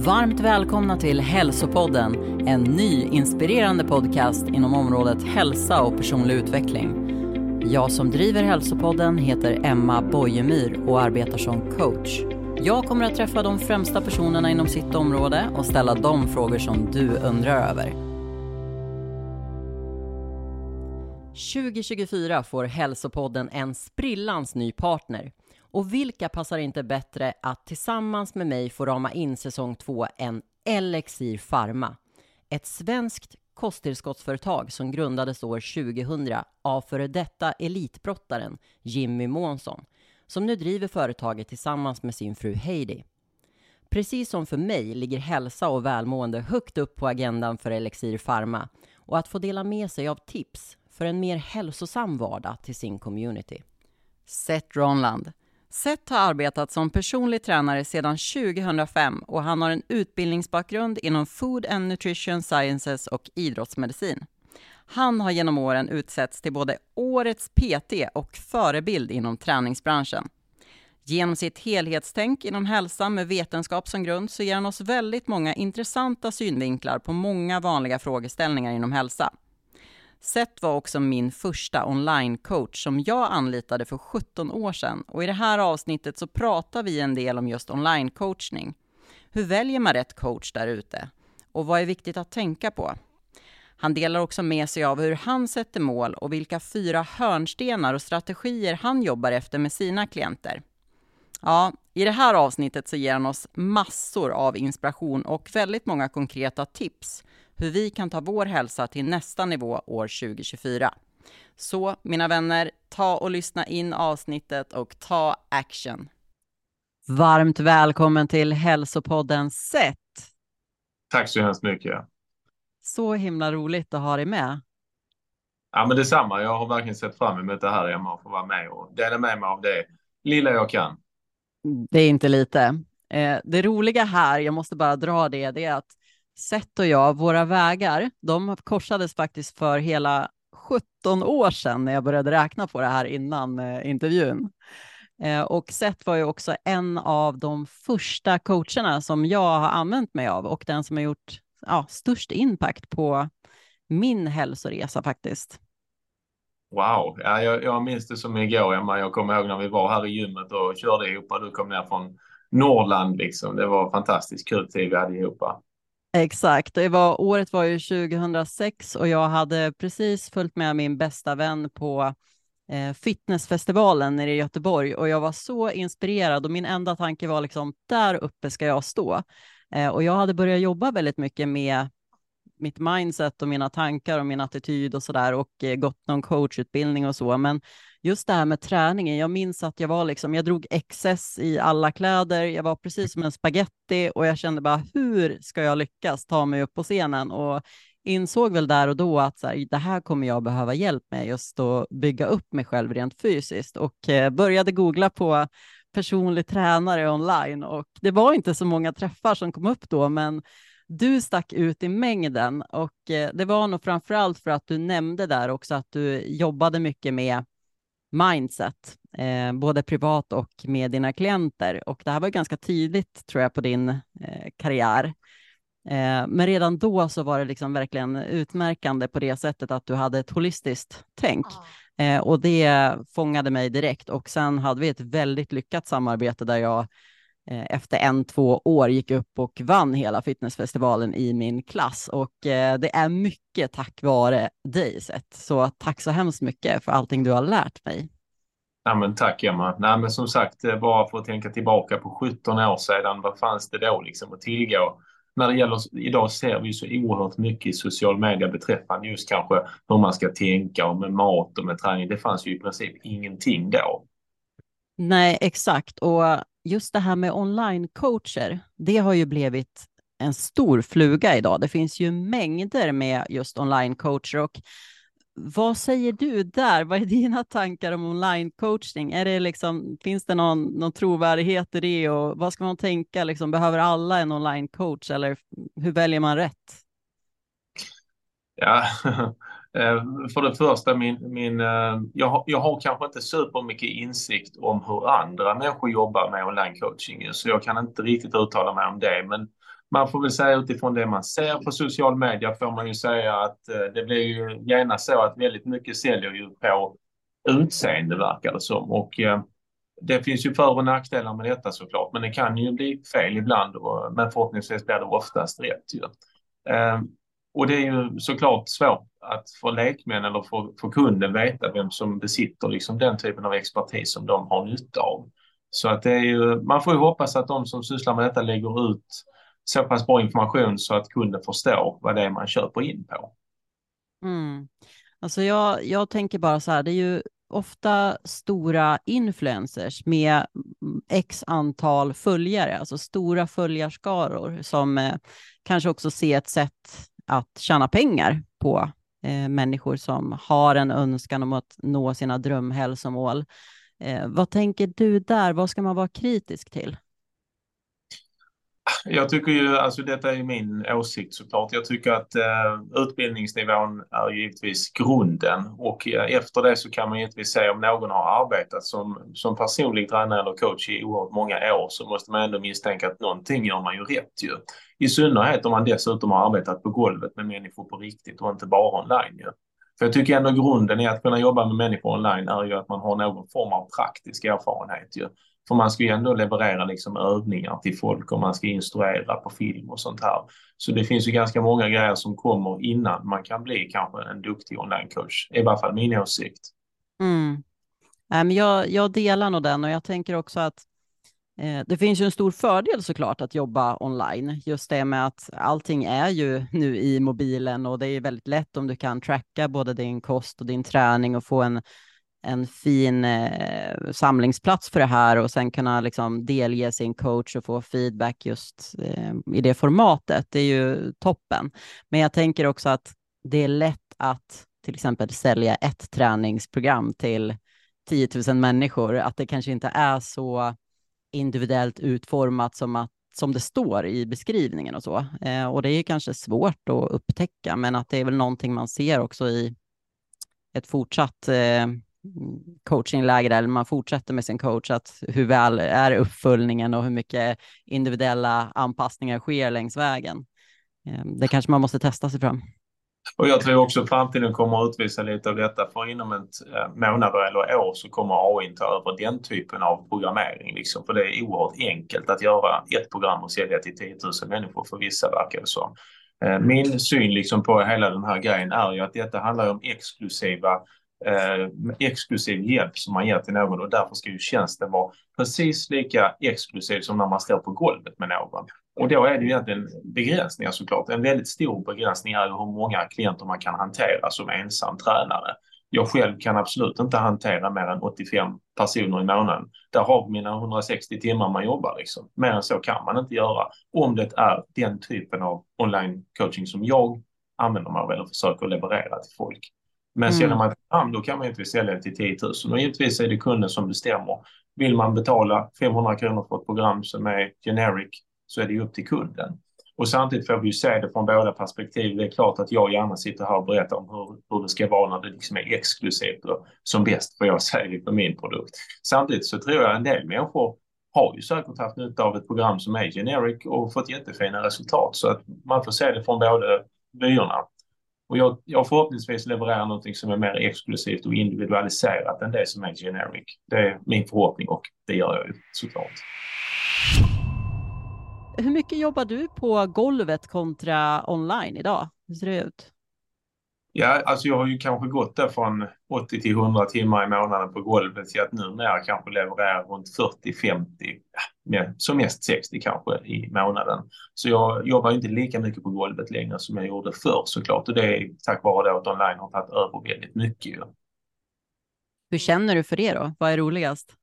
Varmt välkomna till Hälsopodden, en ny inspirerande podcast inom området hälsa och personlig utveckling. Jag som driver Hälsopodden heter Emma Bojemyr och arbetar som coach. Jag kommer att träffa de främsta personerna inom sitt område och ställa de frågor som du undrar över. 2024 får Hälsopodden en sprillans ny partner. Och vilka passar inte bättre att tillsammans med mig få rama in säsong två än Elixir Pharma? Ett svenskt kosttillskottsföretag som grundades år 2000 av före detta elitbrottaren Jimmy Månsson som nu driver företaget tillsammans med sin fru Heidi. Precis som för mig ligger hälsa och välmående högt upp på agendan för Elixir Pharma och att få dela med sig av tips för en mer hälsosam vardag till sin community. Seth Ronland Seth har arbetat som personlig tränare sedan 2005 och han har en utbildningsbakgrund inom Food and Nutrition Sciences och idrottsmedicin. Han har genom åren utsetts till både Årets PT och förebild inom träningsbranschen. Genom sitt helhetstänk inom hälsa med vetenskap som grund så ger han oss väldigt många intressanta synvinklar på många vanliga frågeställningar inom hälsa. Seth var också min första online-coach som jag anlitade för 17 år sedan och i det här avsnittet så pratar vi en del om just online-coachning. Hur väljer man rätt coach där ute? Och vad är viktigt att tänka på? Han delar också med sig av hur han sätter mål och vilka fyra hörnstenar och strategier han jobbar efter med sina klienter. Ja, i det här avsnittet så ger han oss massor av inspiration och väldigt många konkreta tips hur vi kan ta vår hälsa till nästa nivå år 2024. Så mina vänner, ta och lyssna in avsnittet och ta action. Varmt välkommen till hälsopodden Sett. Tack så hemskt mycket. Så himla roligt att ha dig med. Ja, men detsamma. Jag har verkligen sett fram emot det här Emma och få vara med och dela med mig av det lilla jag kan. Det är inte lite. Eh, det roliga här, jag måste bara dra det, det är att Seth och jag, våra vägar, de korsades faktiskt för hela 17 år sedan när jag började räkna på det här innan eh, intervjun. Eh, och Seth var ju också en av de första coacherna som jag har använt mig av och den som har gjort ja, störst impact på min hälsoresa faktiskt. Wow, ja, jag, jag minns det som igår, Emma. Jag kommer ihåg när vi var här i gymmet och körde ihop och du kom ner från Norrland liksom. Det var fantastiskt kul tid vi hade ihop. Exakt, det var, året var ju 2006 och jag hade precis följt med min bästa vän på eh, fitnessfestivalen nere i Göteborg och jag var så inspirerad och min enda tanke var liksom där uppe ska jag stå. Eh, och jag hade börjat jobba väldigt mycket med mitt mindset och mina tankar och min attityd och så där och eh, gått någon coachutbildning och så. Men just det här med träningen, jag minns att jag var liksom, jag drog XS i alla kläder, jag var precis som en spaghetti och jag kände bara hur ska jag lyckas ta mig upp på scenen? Och insåg väl där och då att så här, det här kommer jag behöva hjälp med just att bygga upp mig själv rent fysiskt. Och eh, började googla på personlig tränare online och det var inte så många träffar som kom upp då, men du stack ut i mängden och eh, det var nog framför allt för att du nämnde där också att du jobbade mycket med mindset, eh, både privat och med dina klienter. Och det här var ganska tidigt tror jag på din eh, karriär. Eh, men redan då så var det liksom verkligen utmärkande på det sättet att du hade ett holistiskt tänk. Mm. och det fångade mig direkt och sen hade vi ett väldigt lyckat samarbete där jag Eh, efter en, två år gick upp och vann hela fitnessfestivalen i min klass och eh, det är mycket tack vare dig Seth. Så tack så hemskt mycket för allting du har lärt mig. Ja, men tack Emma. Nej, men som sagt, eh, bara för att tänka tillbaka på 17 år sedan, vad fanns det då liksom att tillgå? När det gäller, idag ser vi så oerhört mycket i social media beträffande just kanske hur man ska tänka och med mat och med träning. Det fanns ju i princip ingenting då. Nej, exakt. Och just det här med online-coacher, det har ju blivit en stor fluga idag. Det finns ju mängder med just online-coacher och vad säger du där? Vad är dina tankar om online-coaching? Är det liksom, finns det någon, någon trovärdighet i det och vad ska man tänka? Liksom, behöver alla en online-coach eller hur väljer man rätt? Ja, Eh, för det första, min, min, eh, jag, har, jag har kanske inte supermycket insikt om hur andra människor jobbar med online coaching så jag kan inte riktigt uttala mig om det. Men man får väl säga utifrån det man ser på social media får man ju säga att eh, det blir ju gärna så att väldigt mycket säljer ju på utseende verkar det som. Och det finns ju för och nackdelar med detta såklart, men det kan ju bli fel ibland, och, men förhoppningsvis blir det oftast rätt. Ju. Och det är ju såklart svårt att få lekmän eller för, för kunden veta vem som besitter liksom den typen av expertis som de har nytta av. Så att det är ju, man får ju hoppas att de som sysslar med detta lägger ut så pass bra information så att kunden förstår vad det är man köper in på. Mm. Alltså jag, jag tänker bara så här, det är ju ofta stora influencers med x antal följare, alltså stora följarskaror som eh, kanske också ser ett sätt att tjäna pengar på eh, människor som har en önskan om att nå sina drömhälsomål. Eh, vad tänker du där? Vad ska man vara kritisk till? Jag tycker ju, alltså detta är min åsikt såklart. Jag tycker att eh, utbildningsnivån är givetvis grunden och eh, efter det så kan man givetvis se om någon har arbetat som, som personlig tränare eller coach i oerhört många år så måste man ändå misstänka att någonting gör man ju rätt ju. I synnerhet om man dessutom har arbetat på golvet med människor på riktigt och inte bara online ju. För jag tycker ändå grunden i att kunna jobba med människor online är ju att man har någon form av praktisk erfarenhet ju. För man ska ju ändå leverera liksom övningar till folk och man ska instruera på film och sånt här. Så det finns ju ganska många grejer som kommer innan man kan bli kanske en duktig onlinecoach, I varje fall min åsikt. Mm. Jag, jag delar nog den och jag tänker också att eh, det finns ju en stor fördel såklart att jobba online. Just det med att allting är ju nu i mobilen och det är väldigt lätt om du kan tracka både din kost och din träning och få en en fin eh, samlingsplats för det här och sen kunna liksom delge sin coach och få feedback just eh, i det formatet. Det är ju toppen. Men jag tänker också att det är lätt att till exempel sälja ett träningsprogram till 10 000 människor, att det kanske inte är så individuellt utformat som att som det står i beskrivningen och så. Eh, och det är kanske svårt att upptäcka, men att det är väl någonting man ser också i ett fortsatt eh, coachingläger eller man fortsätter med sin coach, att hur väl är uppföljningen och hur mycket individuella anpassningar sker längs vägen. Ehm, det kanske man måste testa sig fram. Och jag tror också framtiden kommer att utvisa lite av detta. För inom ett eh, månad eller år så kommer AI ta över den typen av programmering. Liksom. För det är oerhört enkelt att göra ett program och sälja till 10 000 människor för vissa verkar det som. Eh, min syn liksom på hela den här grejen är ju att detta handlar om exklusiva eh, exklusiv hjälp som man ger till någon och därför ska ju tjänsten vara precis lika exklusiv som när man står på golvet med någon. Och då är det ju egentligen begränsningar såklart. En väldigt stor begränsning är hur många klienter man kan hantera som ensam tränare. Jag själv kan absolut inte hantera mer än 85 personer i månaden. Där har vi mina 160 timmar man jobbar. Liksom. Mer än så kan man inte göra om det är den typen av online coaching som jag använder mig av eller försöker leverera till folk. Men mm. säljer man ett program då kan man inte sälja till 10 000 och givetvis är det kunden som bestämmer. Vill man betala 500 kronor för ett program som är generic så är det upp till kunden. Och samtidigt får vi ju se det från båda perspektiv. Det är klart att jag gärna sitter här och berättar om hur, hur det ska vara när det liksom är exklusivt och som bäst får jag säga på min produkt. Samtidigt så tror jag en del människor har ju säkert haft nytta av ett program som är generic och fått jättefina resultat. Så att man får se det från båda vyerna. Och jag, jag förhoppningsvis levererar någonting som är mer exklusivt och individualiserat än det som är generic. Det är min förhoppning och det gör jag ju såklart. Hur mycket jobbar du på golvet kontra online idag? Hur ser det ut? Ja, alltså jag har ju kanske gått där från 80 till 100 timmar i månaden på golvet till att numera kanske leverera runt 40-50, ja, som mest 60 kanske i månaden. Så jag jobbar inte lika mycket på golvet längre som jag gjorde förr såklart och det är tack vare att online har tagit över väldigt mycket. Hur känner du för det då? Vad är roligast?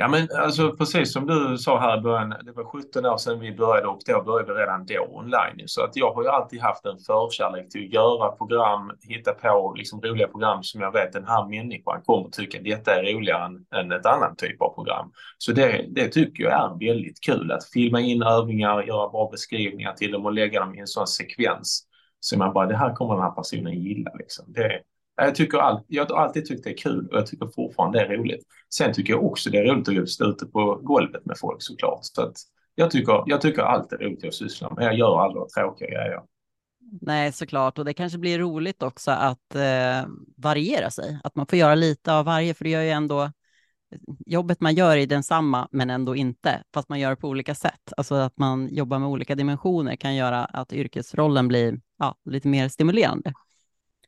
Ja, men alltså precis som du sa här i början, det var 17 år sedan vi började och då började vi redan då online. Så att jag har ju alltid haft en förkärlek till att göra program, hitta på liksom roliga program som jag vet den här människan kommer tycka detta är roligare än, än ett annat typ av program. Så det, det tycker jag är väldigt kul att filma in övningar, göra bra beskrivningar till dem och lägga dem i en sån sekvens. Så man bara, det här kommer den här personen gilla liksom. Det, jag, tycker all, jag har alltid tyckt det är kul och jag tycker fortfarande det är roligt. Sen tycker jag också det är roligt att stå ute på golvet med folk såklart. Så att jag tycker, jag tycker allt är roligt att syssla med. Jag gör aldrig tråkiga grejer. Nej, såklart. Och det kanske blir roligt också att eh, variera sig. Att man får göra lite av varje, för det gör ju ändå eh, jobbet man gör är densamma, men ändå inte, fast man gör det på olika sätt. Alltså att man jobbar med olika dimensioner kan göra att yrkesrollen blir ja, lite mer stimulerande.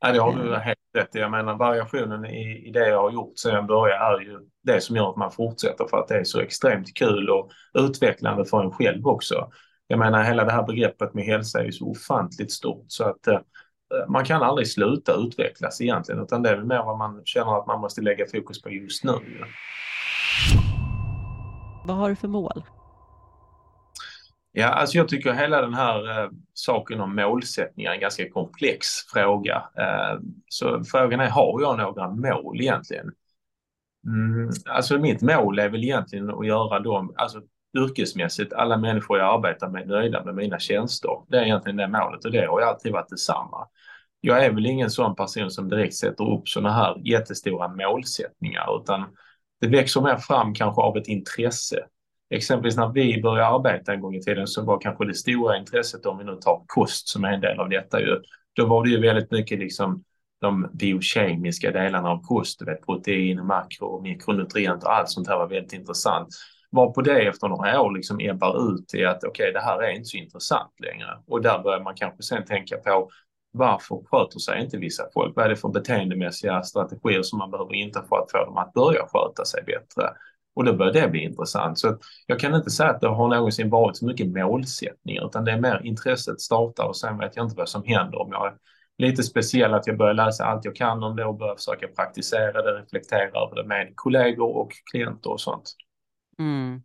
Ja, det har du helt rätt. Jag menar variationen i, i det jag har gjort sedan jag började är ju det som gör att man fortsätter för att det är så extremt kul och utvecklande för en själv också. Jag menar hela det här begreppet med hälsa är ju så ofantligt stort så att eh, man kan aldrig sluta utvecklas egentligen utan det är väl mer vad man känner att man måste lägga fokus på just nu. Vad har du för mål? Ja, alltså jag tycker hela den här eh, saken om målsättningar är en ganska komplex fråga. Eh, så frågan är, har jag några mål egentligen? Mm, alltså mitt mål är väl egentligen att göra dem, alltså yrkesmässigt, alla människor jag arbetar med nöjda med mina tjänster. Det är egentligen det målet och det har ju alltid varit detsamma. Jag är väl ingen sån person som direkt sätter upp sådana här jättestora målsättningar utan det växer mer fram kanske av ett intresse. Exempelvis när vi började arbeta en gång i tiden så var kanske det stora intresset om vi nu tar kost som är en del av detta ju. Då var det ju väldigt mycket liksom de biokemiska delarna av kost, vet, protein, makro och mikronutrienter och allt sånt här var väldigt intressant. Var på det efter några år liksom ebbar ut i att okej, okay, det här är inte så intressant längre. Och där börjar man kanske sen tänka på varför sköter sig inte vissa folk? Vad är det för beteendemässiga strategier som man behöver inte för att få dem att börja sköta sig bättre? Och då börjar det bli intressant. Så jag kan inte säga att det har någonsin varit så mycket målsättningar utan det är mer intresset startar och sen vet jag inte vad som händer om jag är lite speciell att jag börjar läsa allt jag kan om det och börjar försöka praktisera det, reflektera över det med kollegor och klienter och sånt. Mm.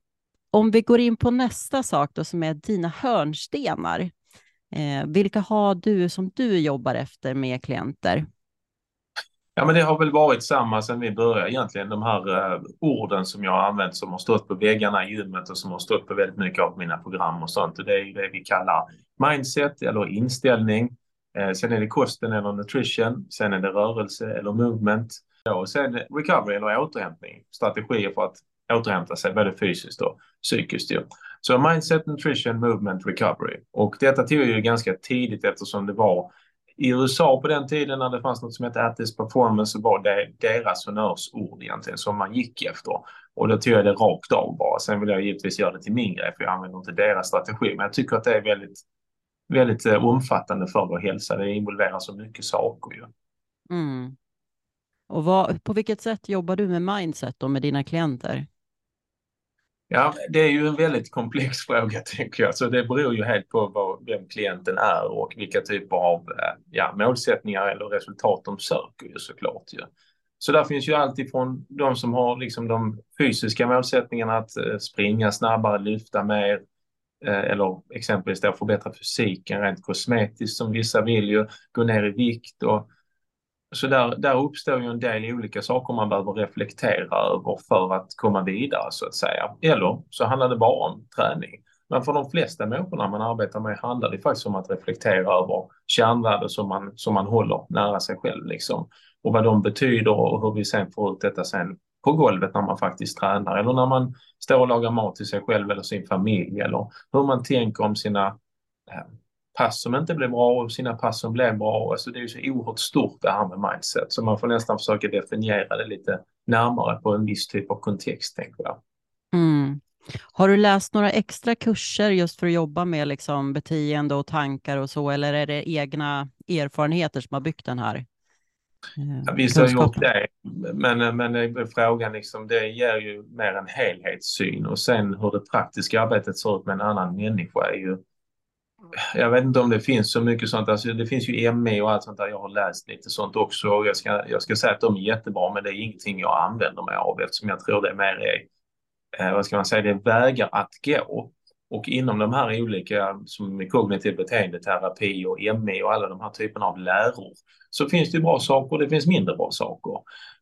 Om vi går in på nästa sak då som är dina hörnstenar. Eh, vilka har du som du jobbar efter med klienter? Ja, men det har väl varit samma sedan vi började egentligen. De här eh, orden som jag har använt som har stått på väggarna i gymmet och som har stått på väldigt mycket av mina program och sånt. Och det är det vi kallar mindset eller inställning. Eh, sen är det kosten eller nutrition. Sen är det rörelse eller movement. Och sen recovery eller återhämtning. Strategier för att återhämta sig både fysiskt och psykiskt. Ju. Så mindset, nutrition, movement, recovery. Och detta tog ju ganska tidigt eftersom det var i USA på den tiden när det fanns något som hette Attis Performance så var det deras honnörsord egentligen som man gick efter. Och då tog jag det rakt av bara. Sen vill jag givetvis göra det till min grej för jag använder inte deras strategi. Men jag tycker att det är väldigt, väldigt eh, omfattande för vår hälsa. Det involverar så mycket saker ju. Mm. Och vad, på vilket sätt jobbar du med mindset då med dina klienter? Ja, det är ju en väldigt komplex fråga tänker jag. Så det beror ju helt på vad, vem klienten är och vilka typer av eh, ja, målsättningar eller resultat de söker ju såklart. Ju. Så där finns ju alltifrån de som har liksom de fysiska målsättningarna att eh, springa snabbare, lyfta mer eh, eller exempelvis då förbättra fysiken rent kosmetiskt som vissa vill ju, gå ner i vikt och så där, där uppstår ju en del olika saker man behöver reflektera över för att komma vidare så att säga. Eller så handlar det bara om träning. Men för de flesta människorna man arbetar med handlar det faktiskt om att reflektera över kärnvärden som man, som man håller nära sig själv liksom. Och vad de betyder och hur vi sen får ut detta sen på golvet när man faktiskt tränar eller när man står och lagar mat till sig själv eller sin familj eller hur man tänker om sina eh, pass som inte blev bra och sina pass som blev bra. Alltså det är ju så oerhört stort det här med mindset så man får nästan försöka definiera det lite närmare på en viss typ av kontext tänker jag. Mm. Har du läst några extra kurser just för att jobba med liksom beteende och tankar och så eller är det egna erfarenheter som har byggt den här? Eh, ja, visst har gjort det, men, men frågan liksom, det ger ju mer en helhetssyn och sen hur det praktiska arbetet ser ut med en annan människa är ju jag vet inte om det finns så mycket sånt. Alltså, det finns ju ME och allt sånt där. Jag har läst lite sånt också. Och jag, ska, jag ska säga att de är jättebra, men det är ingenting jag använder mig av eftersom jag tror det är mer är, eh, vad ska man säga, det är vägar att gå. Och inom de här olika, som kognitiv beteendeterapi och ME och alla de här typerna av läror, så finns det bra saker och det finns mindre bra saker.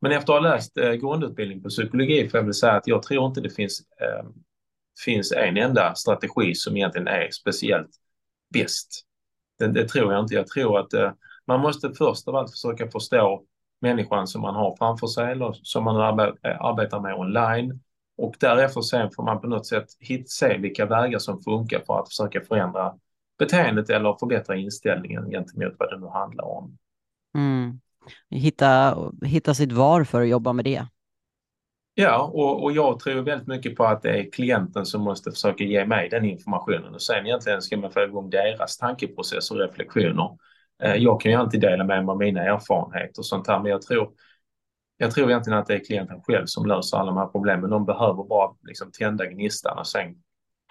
Men efter att ha läst eh, grundutbildning på psykologi får jag väl säga att jag tror inte det finns, eh, finns en enda strategi som egentligen är speciellt bäst. Det, det, tror jag inte. Jag tror att eh, man måste först av allt försöka förstå människan som man har framför sig eller som man eh, arbetar med online. Och därefter sen får man på något sätt hit, se vilka vägar som funkar för att försöka förändra beteendet eller förbättra inställningen gentemot vad det nu handlar om. Mm. Hitta, hitta sitt varför och jobba med det. Ja, och, och jag tror väldigt mycket på att det är klienten som måste försöka ge mig den informationen och sen egentligen ska man få igång deras tankeprocess och reflektioner. Eh, jag kan ju alltid dela med mig av mina erfarenheter och sånt här, men jag tror, jag tror egentligen att det är klienten själv som löser alla de här problemen. De behöver bara liksom tända gnistan och sen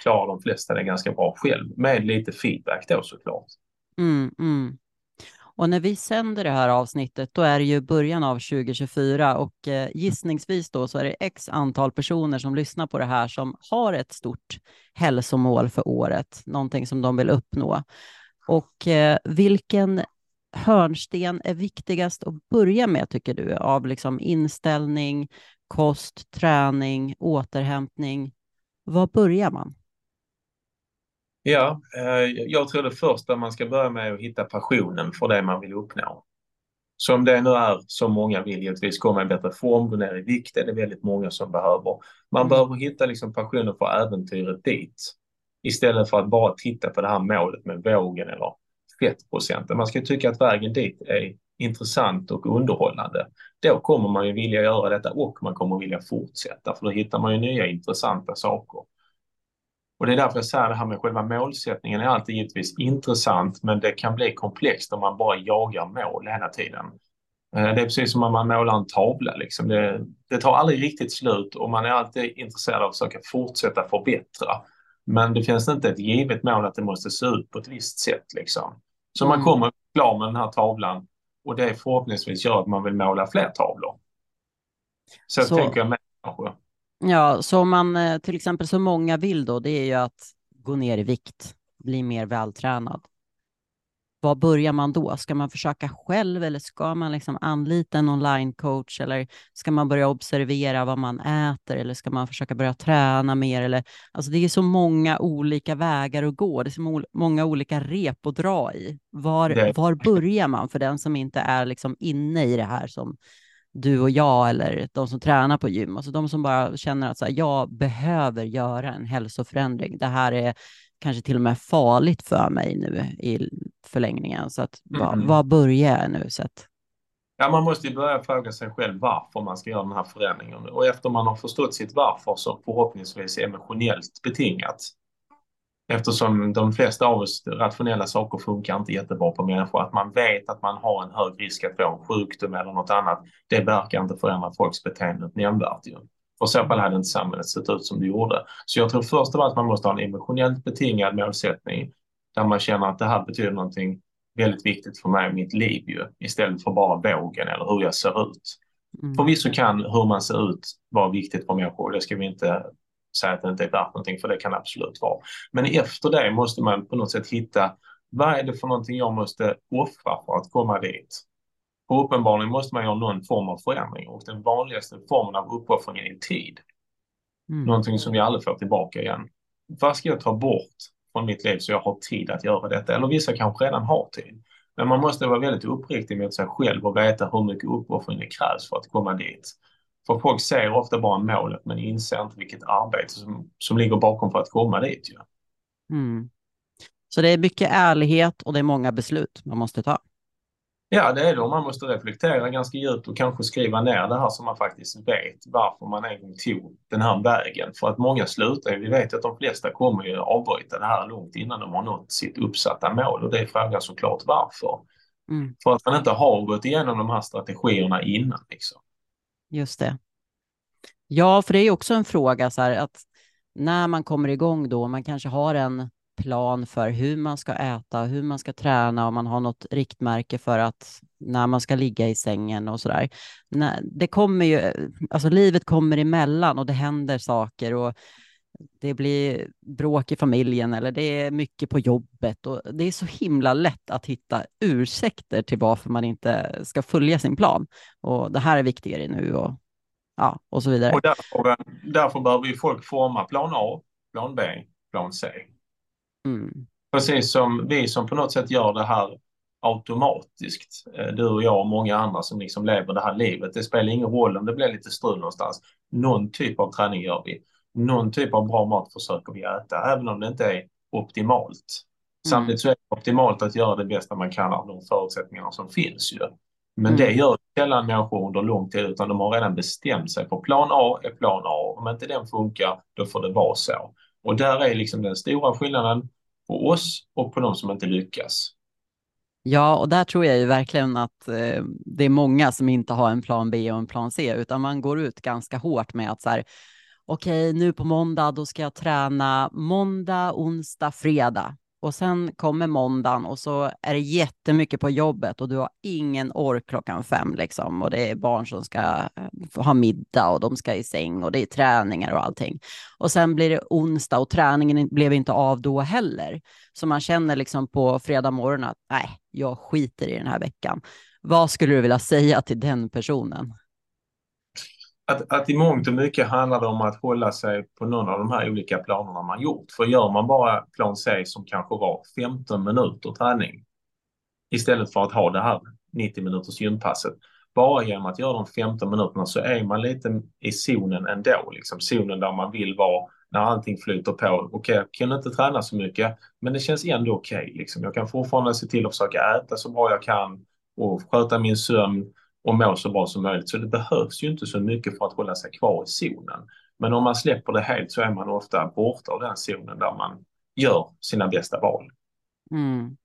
klarar de flesta det ganska bra själv med lite feedback då såklart. Mm, mm. Och när vi sänder det här avsnittet, då är det ju början av 2024 och eh, gissningsvis då så är det x antal personer som lyssnar på det här som har ett stort hälsomål för året, någonting som de vill uppnå. Och eh, vilken hörnsten är viktigast att börja med, tycker du, av liksom inställning, kost, träning, återhämtning? Var börjar man? Ja, eh, jag tror det första man ska börja med är att hitta passionen för det man vill uppnå. Som det nu är, som många vill givetvis komma i bättre form, gå ner i vikt, det är det väldigt många som behöver. Man mm. behöver hitta liksom passionen för äventyret dit. Istället för att bara titta på det här målet med vågen eller fettprocenten. Man ska tycka att vägen dit är intressant och underhållande. Då kommer man ju vilja göra detta och man kommer vilja fortsätta för då hittar man ju nya intressanta saker. Och det är därför jag säger det här med själva målsättningen är alltid givetvis intressant men det kan bli komplext om man bara jagar mål hela tiden. Eh, det är precis som om man målar en tavla. Liksom. Det, det tar aldrig riktigt slut och man är alltid intresserad av att försöka fortsätta förbättra. Men det finns inte ett givet mål att det måste se ut på ett visst sätt. Liksom. Så mm. man kommer klar med den här tavlan och det förhoppningsvis gör att man vill måla fler tavlor. Så, så tänker jag med kanske. Ja, så om man eh, till exempel så många vill då, det är ju att gå ner i vikt, bli mer vältränad. Var börjar man då? Ska man försöka själv eller ska man liksom anlita en onlinecoach eller ska man börja observera vad man äter eller ska man försöka börja träna mer? Eller, alltså det är så många olika vägar att gå. Det är så många olika rep att dra i. Var, var börjar man för den som inte är liksom inne i det här som du och jag eller de som tränar på gym, alltså de som bara känner att så här, jag behöver göra en hälsoförändring. Det här är kanske till och med farligt för mig nu i förlängningen. Så att, mm. vad, vad börjar jag nu? Så att... Ja, man måste ju börja fråga sig själv varför man ska göra den här förändringen. Och efter man har förstått sitt varför så förhoppningsvis emotionellt betingat Eftersom de flesta av oss rationella saker funkar inte jättebra på människor. Att man vet att man har en hög risk att få en sjukdom eller något annat. Det verkar inte förändra folks beteende nämnvärt ju. För så fall hade inte samhället sett ut som det gjorde. Så jag tror först av allt man måste ha en emotionellt betingad målsättning där man känner att det här betyder någonting väldigt viktigt för mig i mitt liv ju, istället för bara vågen eller hur jag ser ut. Mm. Förvisso kan hur man ser ut vara viktigt för människor, det ska vi inte säga att det inte är värt någonting, för det kan absolut vara. Men efter det måste man på något sätt hitta vad är det för någonting jag måste offra för att komma dit? Och uppenbarligen måste man göra någon form av förändring och den vanligaste formen av uppoffring är tid. Mm. Någonting som vi aldrig får tillbaka igen. Vad ska jag ta bort från mitt liv så jag har tid att göra detta? Eller vissa kanske redan har tid. Men man måste vara väldigt uppriktig med sig själv och veta hur mycket uppoffring det krävs för att komma dit. För folk ser ofta bara målet men inser inte vilket arbete som, som ligger bakom för att komma dit. Ju. Mm. Så det är mycket ärlighet och det är många beslut man måste ta. Ja, det är det. Man måste reflektera ganska djupt och kanske skriva ner det här som man faktiskt vet varför man en gång tog den här vägen. För att många slutar Vi vet att de flesta kommer ju avbryta det här långt innan de har nått sitt uppsatta mål och det är frågan såklart varför. Mm. För att man inte har gått igenom de här strategierna innan. Liksom. Just det. Ja, för det är också en fråga så här att när man kommer igång då, man kanske har en plan för hur man ska äta, hur man ska träna och man har något riktmärke för att när man ska ligga i sängen och så där. Det kommer ju, alltså livet kommer emellan och det händer saker och det blir bråk i familjen eller det är mycket på jobbet och det är så himla lätt att hitta ursäkter till varför man inte ska följa sin plan. Och det här är viktigare nu och, ja, och så vidare. Och därför, därför behöver ju folk forma plan A, plan B, plan C. Mm. Precis som vi som på något sätt gör det här automatiskt. Eh, du och jag och många andra som liksom lever det här livet. Det spelar ingen roll om det blir lite strul någonstans. Någon typ av träning gör vi. Någon typ av bra mat försöker vi äta, även om det inte är optimalt. Mm. Samtidigt så är det optimalt att göra det bästa man kan av de förutsättningarna som finns ju. Men mm. det gör sällan människor under lång tid utan de har redan bestämt sig för plan A är plan A. Om inte den funkar, då får det vara så. Och där är liksom den stora skillnaden på oss och på de som inte lyckas. Ja, och där tror jag ju verkligen att eh, det är många som inte har en plan B och en plan C, utan man går ut ganska hårt med att så här, okej, okay, nu på måndag, då ska jag träna måndag, onsdag, fredag. Och sen kommer måndagen och så är det jättemycket på jobbet och du har ingen ork klockan fem liksom. Och det är barn som ska eh, ha middag och de ska i säng och det är träningar och allting. Och sen blir det onsdag och träningen blev inte av då heller. Så man känner liksom på fredag morgon att nej, jag skiter i den här veckan. Vad skulle du vilja säga till den personen? Att, att i mångt och mycket handlar det om att hålla sig på någon av de här olika planerna man gjort. För gör man bara plan C som kanske var 15 minuter träning istället för att ha det här 90 minuters gympasset. Bara genom att göra de 15 minuterna så är man lite i zonen ändå, liksom zonen där man vill vara när allting flyter på. Okej, okay, jag kan inte träna så mycket, men det känns ändå okej. Okay, liksom. Jag kan fortfarande se till att försöka äta så bra jag kan och sköta min sömn och må så bra som möjligt. Så det behövs ju inte så mycket för att hålla sig kvar i zonen. Men om man släpper det helt så är man ofta borta ur den zonen där man gör sina bästa val. Mm.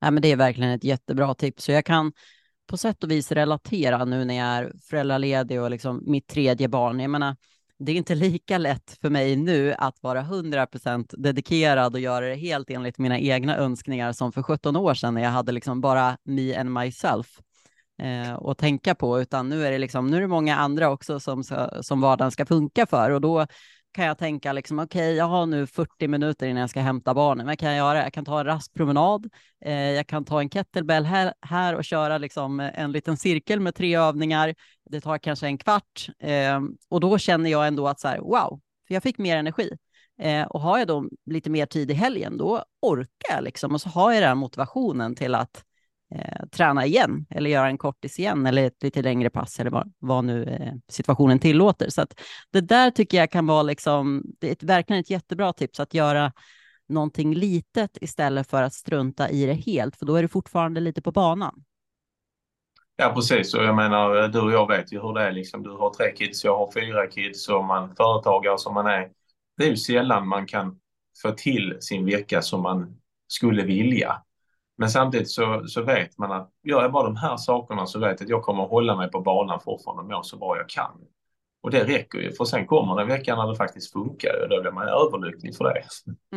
Ja, men det är verkligen ett jättebra tips. Så jag kan på sätt och vis relatera nu när jag är föräldraledig och liksom mitt tredje barn. Jag menar, det är inte lika lätt för mig nu att vara 100% dedikerad och göra det helt enligt mina egna önskningar som för 17 år sedan när jag hade liksom bara me and myself eh, att tänka på, utan nu är det liksom, nu är det många andra också som, som vardagen ska funka för och då kan jag tänka liksom, okej, okay, jag har nu 40 minuter innan jag ska hämta barnen. Vad kan jag göra? Jag kan ta en rask promenad. Eh, jag kan ta en kettlebell här, här och köra liksom en liten cirkel med tre övningar. Det tar kanske en kvart eh, och då känner jag ändå att så här, wow, för jag fick mer energi. Eh, och har jag då lite mer tid i helgen, då orkar jag liksom och så har jag den motivationen till att eh, träna igen eller göra en kortis igen eller ett lite längre pass eller vad, vad nu eh, situationen tillåter. Så att det där tycker jag kan vara liksom, det är ett, verkligen ett jättebra tips att göra någonting litet istället för att strunta i det helt, för då är du fortfarande lite på banan. Ja, precis. Och jag menar, eh, du och jag vet ju hur det är. Liksom, du har tre kids, jag har fyra kids och man företagare som man är. Det är ju sällan man kan få till sin vecka som man skulle vilja. Men samtidigt så, så vet man att gör jag bara de här sakerna så vet jag att jag kommer att hålla mig på banan fortfarande och må så bra jag kan. Och det räcker ju, för sen kommer den veckan när det faktiskt funkar och då blir man överlycklig för det.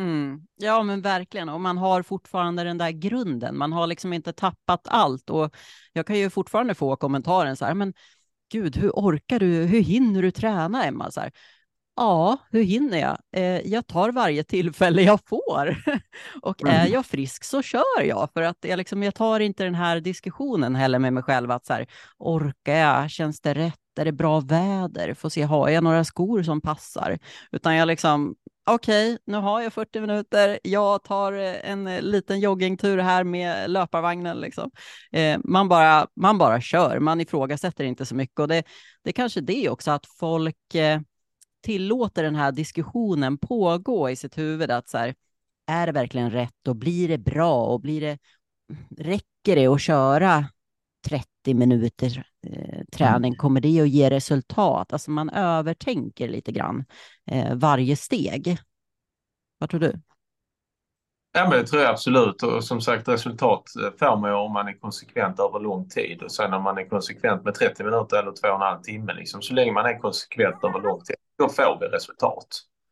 Mm. Ja, men verkligen. Och man har fortfarande den där grunden. Man har liksom inte tappat allt. Och jag kan ju fortfarande få kommentaren så här, men gud, hur orkar du? Hur hinner du träna, Emma? Så här, Ja, hur hinner jag? Eh, jag tar varje tillfälle jag får. och mm. är jag frisk så kör jag, för att jag, liksom, jag tar inte den här diskussionen heller med mig själv, att så här, orkar jag? Känns det rätt? Är det bra väder? Får se, har jag några skor som passar? Utan jag liksom, okej, okay, nu har jag 40 minuter, jag tar en liten joggingtur här med löparvagnen. Liksom. Eh, man, bara, man bara kör, man ifrågasätter inte så mycket. Och det, det är kanske det också, att folk eh, tillåter den här diskussionen pågå i sitt huvud, att så här, är det verkligen rätt och blir det bra och blir det, räcker det att köra 30 minuter eh, träning? Mm. Kommer det att ge resultat? Alltså man övertänker lite grann eh, varje steg. Vad tror du? Ja, men det tror jag absolut. Och som sagt, resultat får man ju om man är konsekvent över lång tid. Och sen om man är konsekvent med 30 minuter eller två och en halv timme, liksom, så länge man är konsekvent över lång tid, då får vi resultat.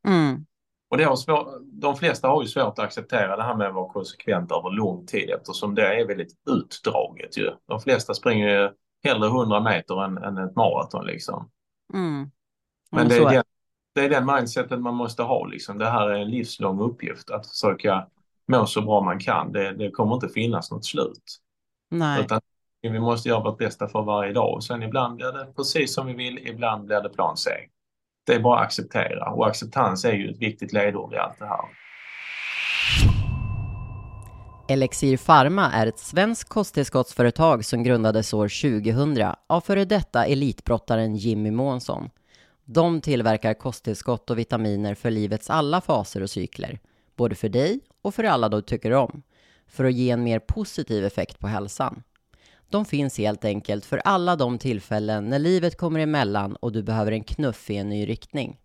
Mm. Och det har svår, de flesta har ju svårt att acceptera det här med att vara konsekvent över lång tid eftersom det är väldigt utdraget ju. De flesta springer ju hellre 100 meter än, än ett maraton liksom. Mm. Men det är, den, det är den mindseten man måste ha liksom. Det här är en livslång uppgift att försöka må så bra man kan. Det, det kommer inte finnas något slut. Nej. Utan vi måste göra vårt bästa för varje dag och sen ibland blir det precis som vi vill, ibland blir det plan C. Det är bara att acceptera och acceptans är ju ett viktigt ledord i allt det här. Elixir Pharma är ett svenskt kosttillskottsföretag som grundades år 2000 av före detta elitbrottaren Jimmy Månsson. De tillverkar kosttillskott och vitaminer för livets alla faser och cykler, både för dig och för alla du tycker om, för att ge en mer positiv effekt på hälsan. De finns helt enkelt för alla de tillfällen när livet kommer emellan och du behöver en knuff i en ny riktning.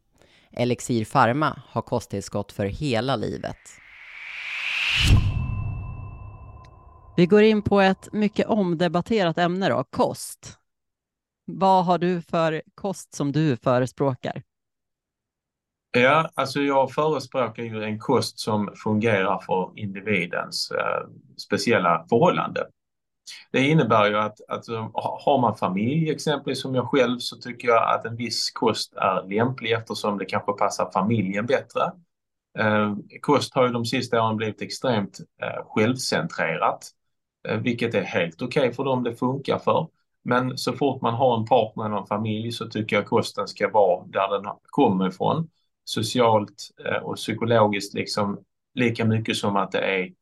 Elixir Pharma har kosttillskott för hela livet. Vi går in på ett mycket omdebatterat ämne då, kost. Vad har du för kost som du förespråkar? Ja, alltså jag förespråkar ju en kost som fungerar för individens eh, speciella förhållande. Det innebär ju att, att um, har man familj exempelvis som jag själv så tycker jag att en viss kost är lämplig eftersom det kanske passar familjen bättre. Eh, kost har ju de sista åren blivit extremt eh, självcentrerat, eh, vilket är helt okej okay för dem det funkar för. Men så fort man har en partner eller en familj så tycker jag kosten ska vara där den kommer ifrån. Socialt eh, och psykologiskt liksom lika mycket som att det är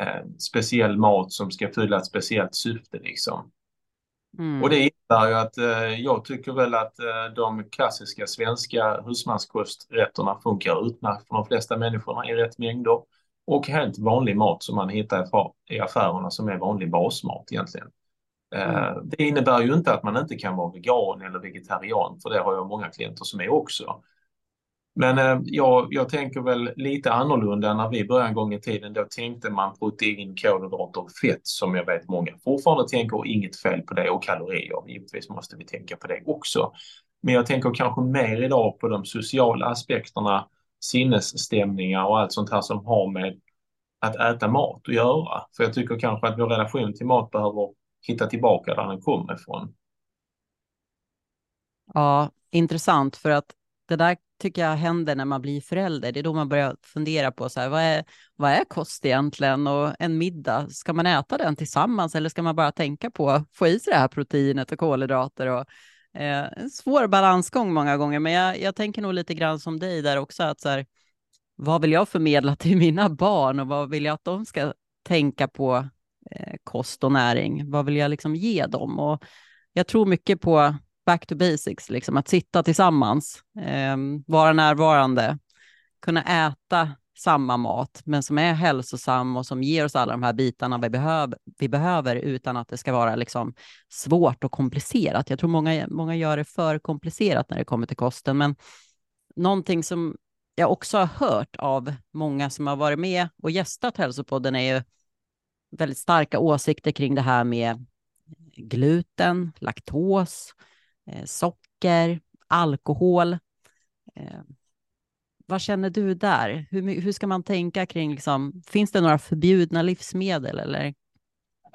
eh, speciell mat som ska fylla ett speciellt syfte liksom. Mm. Och det innebär ju att eh, jag tycker väl att eh, de klassiska svenska husmanskosträtterna funkar utmärkt för de flesta människorna i rätt mängder. Och helt vanlig mat som man hittar i affärerna som är vanlig basmat egentligen. Eh, mm. Det innebär ju inte att man inte kan vara vegan eller vegetarian, för det har jag många klienter som är också. Men eh, ja, jag tänker väl lite annorlunda när vi började en gång i tiden. Då tänkte man protein, kolhydrater och fett som jag vet många fortfarande tänker och inget fel på det och kalorier. Givetvis måste vi tänka på det också. Men jag tänker kanske mer idag på de sociala aspekterna, sinnesstämningar och allt sånt här som har med att äta mat att göra. För jag tycker kanske att vår relation till mat behöver hitta tillbaka där den kommer ifrån. Ja, intressant för att det där tycker jag händer när man blir förälder. Det är då man börjar fundera på så här, vad, är, vad är kost egentligen och en middag, ska man äta den tillsammans eller ska man bara tänka på att få i sig det här proteinet och kolhydrater och eh, en svår balansgång många gånger. Men jag, jag tänker nog lite grann som dig där också, att så här, vad vill jag förmedla till mina barn och vad vill jag att de ska tänka på eh, kost och näring? Vad vill jag liksom ge dem? Och jag tror mycket på back to basics, liksom att sitta tillsammans, eh, vara närvarande, kunna äta samma mat, men som är hälsosam och som ger oss alla de här bitarna vi, behöv, vi behöver utan att det ska vara liksom svårt och komplicerat. Jag tror många, många gör det för komplicerat när det kommer till kosten, men någonting som jag också har hört av många som har varit med och gästat Hälsopodden är ju väldigt starka åsikter kring det här med gluten, laktos, eh, Eh, socker, alkohol. Eh, vad känner du där? Hur, hur ska man tänka kring, liksom, finns det några förbjudna livsmedel eller?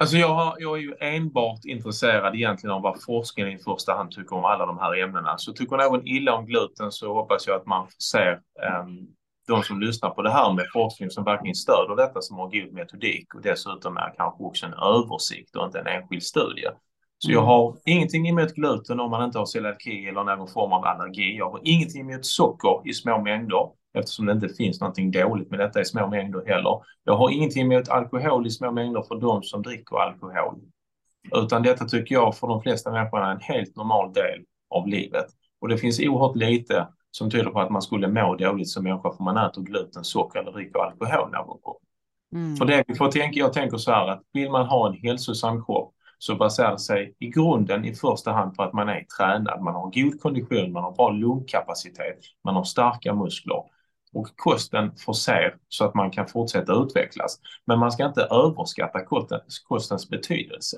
Alltså jag, har, jag är ju enbart intresserad egentligen av vad forskningen i första hand tycker om alla de här ämnena. Så tycker någon illa om gluten så hoppas jag att man ser um, de som lyssnar på det här med forskning som verkligen stöder detta som har god metodik och dessutom är kanske också en översikt och inte en enskild studie. Så jag mm. har ingenting emot gluten om man inte har celiaki eller någon form av allergi. Jag har ingenting emot socker i små mängder eftersom det inte finns någonting dåligt med detta i små mängder heller. Jag har ingenting emot alkohol i små mängder för de som dricker alkohol. Utan detta tycker jag för de flesta människor är en helt normal del av livet. Och det finns oerhört lite som tyder på att man skulle må dåligt som människa för man äter gluten, socker eller dricker alkohol någon gång. Mm. För det, för tänka, jag tänker så här att vill man ha en hälsosam kropp så baserar det sig i grunden i första hand på att man är tränad, man har god kondition, man har bra lungkapacitet, man har starka muskler och kosten förser så att man kan fortsätta utvecklas. Men man ska inte överskatta kostens betydelse.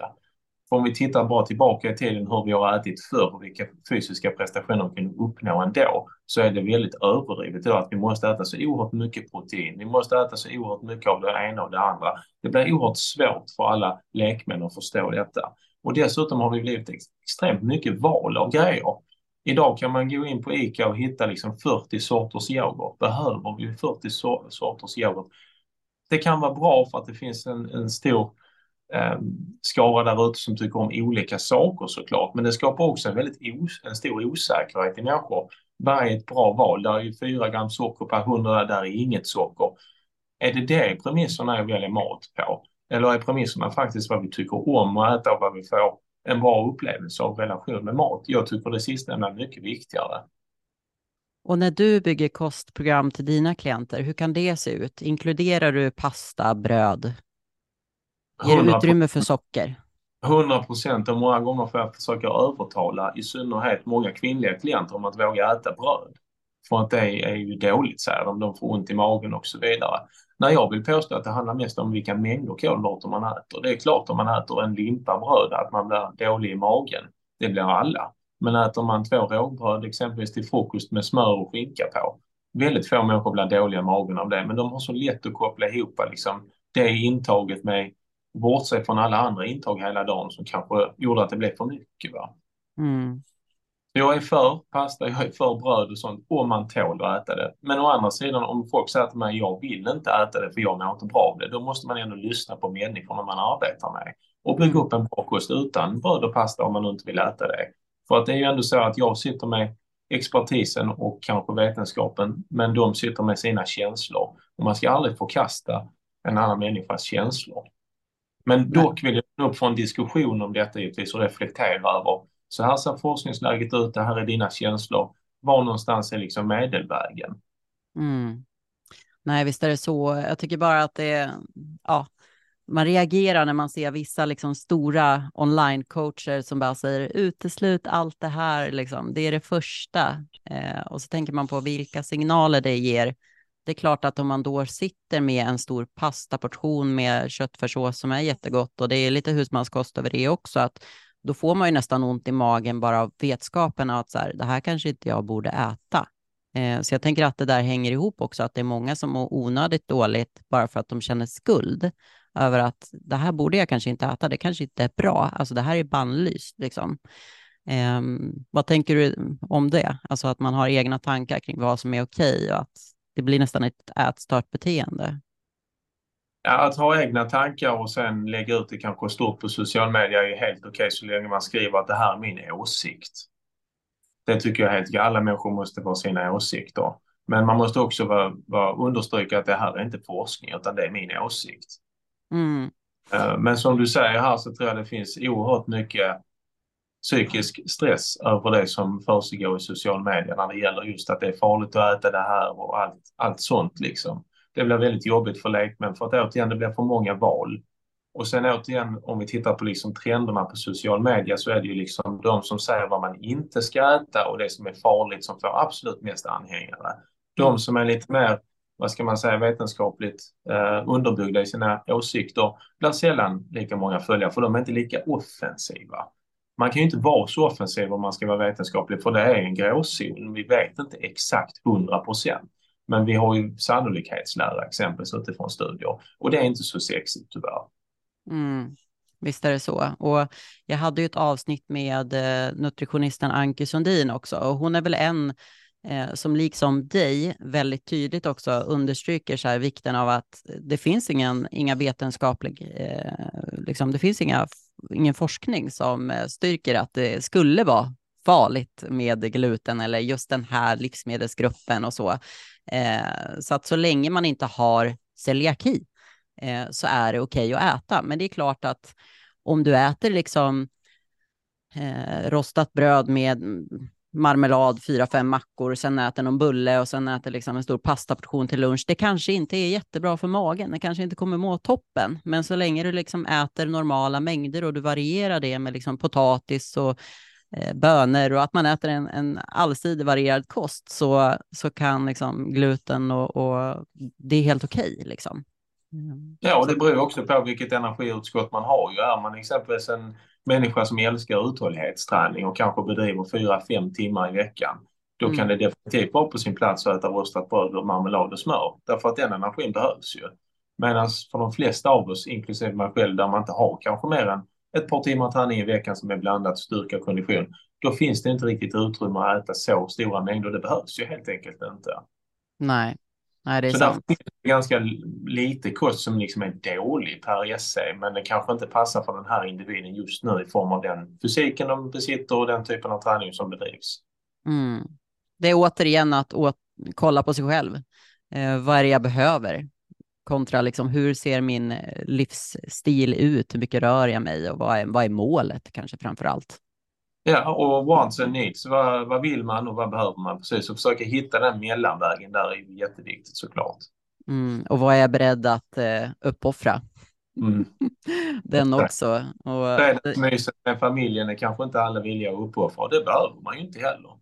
För om vi tittar bara tillbaka i tiden hur vi har ätit förr och vilka fysiska prestationer vi kan uppnå ändå så är det väldigt överdrivet idag att vi måste äta så oerhört mycket protein. Vi måste äta så oerhört mycket av det ena och det andra. Det blir oerhört svårt för alla lekmän att förstå detta. Och dessutom har vi blivit extremt mycket val av grejer. Idag kan man gå in på ICA och hitta liksom 40 sorters yoghurt. Behöver vi 40 sorters yoghurt? Det kan vara bra för att det finns en, en stor Ehm, skara där ute som tycker om olika saker såklart. Men det skapar också en väldigt os en stor osäkerhet i människor. Vad är ett bra val? Där är ju 4 gram socker per 100, där är inget socker. Är det det premisserna jag väljer mat på? Eller är premisserna faktiskt vad vi tycker om att äta och vad vi får en bra upplevelse av relation med mat? Jag tycker det sistnämnda är mycket viktigare. Och när du bygger kostprogram till dina klienter, hur kan det se ut? Inkluderar du pasta, bröd? Ger du utrymme för socker? 100 procent och många gånger får jag försöka övertala i synnerhet många kvinnliga klienter om att våga äta bröd. För att det är ju dåligt, säger de. De får ont i magen och så vidare. När jag vill påstå att det handlar mest om vilka mängder kolhydrater man äter. Det är klart om man äter en limpa bröd att man blir dålig i magen. Det blir alla. Men äter man två rågbröd exempelvis till frukost med smör och skinka på. Väldigt få människor blir dåliga i magen av det, men de har så lätt att koppla ihop liksom, det intaget med bortse från alla andra intag hela dagen som kanske gjorde att det blev för mycket. Va? Mm. Jag är för pasta, jag är för bröd och sånt om man tål att äta det. Men å andra sidan om folk säger till mig jag vill inte äta det för jag mår inte bra av det. Då måste man ändå lyssna på människorna man arbetar med och bygga upp en kost utan bröd och pasta om man inte vill äta det. För att det är ju ändå så att jag sitter med expertisen och kanske vetenskapen, men de sitter med sina känslor. Och man ska aldrig förkasta en annan människas känslor. Men dock vill jag upp få en diskussion om detta givetvis och reflektera över så här ser forskningsläget ut, det här är dina känslor. Var någonstans är liksom medelvägen? Mm. Nej, visst är det så. Jag tycker bara att det, ja, man reagerar när man ser vissa liksom stora online-coacher som bara säger uteslut allt det här, liksom. det är det första. Eh, och så tänker man på vilka signaler det ger. Det är klart att om man då sitter med en stor pastaportion med köttfärssås som är jättegott och det är lite husmanskost över det också, att då får man ju nästan ont i magen bara av vetskapen att så här, det här kanske inte jag borde äta. Eh, så jag tänker att det där hänger ihop också, att det är många som mår onödigt dåligt bara för att de känner skuld över att det här borde jag kanske inte äta, det kanske inte är bra, alltså det här är bannlyst liksom. Eh, vad tänker du om det? Alltså att man har egna tankar kring vad som är okej och att det blir nästan ett ätstört beteende. Ja, att ha egna tankar och sen lägga ut det kanske stort på social media är helt okej okay, så länge man skriver att det här är min åsikt. Det tycker jag helt Alla människor måste få sina åsikter. Men man måste också vara, vara, understryka att det här är inte forskning utan det är min åsikt. Mm. Eh, men som du säger här så tror jag det finns oerhört mycket psykisk stress över det som försiggår i social media när det gäller just att det är farligt att äta det här och allt, allt sånt liksom. Det blir väldigt jobbigt för lekmän för att återigen det blir för många val. Och sen återigen om vi tittar på liksom trenderna på social media så är det ju liksom de som säger vad man inte ska äta och det som är farligt som får absolut mest anhängare. De som är lite mer vad ska man säga, vetenskapligt eh, underbyggda i sina åsikter blir sällan lika många följare för de är inte lika offensiva. Man kan ju inte vara så offensiv om man ska vara vetenskaplig för det är en gråzon. Vi vet inte exakt 100 procent. Men vi har ju sannolikhetslära exempelvis utifrån studier och det är inte så sexigt tyvärr. Mm. Visst är det så. Och jag hade ju ett avsnitt med eh, nutritionisten Anki Sundin också och hon är väl en eh, som liksom dig väldigt tydligt också understryker så här vikten av att det finns ingen, inga vetenskaplig, eh, liksom, det finns inga, ingen forskning som eh, styrker att det skulle vara farligt med gluten eller just den här livsmedelsgruppen och så. Eh, så att så länge man inte har celiaki eh, så är det okej okay att äta. Men det är klart att om du äter liksom eh, rostat bröd med marmelad, fyra, fem mackor, sen äter någon bulle och sen äter liksom en stor pastaportion till lunch. Det kanske inte är jättebra för magen, det kanske inte kommer må toppen, men så länge du liksom äter normala mängder och du varierar det med liksom potatis och eh, bönor och att man äter en, en allsidig varierad kost så, så kan liksom gluten och, och det är helt okej. Okay, liksom. Mm. Ja, och det beror också på vilket energiutskott man har. Ju. Är man exempelvis en människa som älskar uthållighetsträning och kanske bedriver fyra, fem timmar i veckan, då mm. kan det definitivt vara på sin plats att äta rostat bröd och marmelad och smör. Därför att den energin behövs ju. Medan för de flesta av oss, inklusive mig själv, där man inte har kanske mer än ett par timmar träning i veckan som är blandat styrka och kondition, då finns det inte riktigt utrymme att äta så stora mängder. Det behövs ju helt enkelt inte. Nej, Nej det är så sant. finns det ganska lite kost som liksom är dålig per esse, men det kanske inte passar för den här individen just nu i form av den fysiken de besitter och den typen av träning som bedrivs. Mm. Det är återigen att åt kolla på sig själv. Eh, vad är det jag behöver? kontra liksom hur ser min eh, livsstil ut, hur mycket rör jag mig och vad är, vad är målet kanske framför allt? Ja, och wants and needs. Vad, vad vill man och vad behöver man? Precis, och försöka hitta den mellanvägen där är ju jätteviktigt såklart. Mm, och vad är jag beredd att eh, uppoffra? Mm. den också. Och, Fredagsmyset med familjen är kanske inte alla villiga att uppoffra. Det behöver man ju inte heller.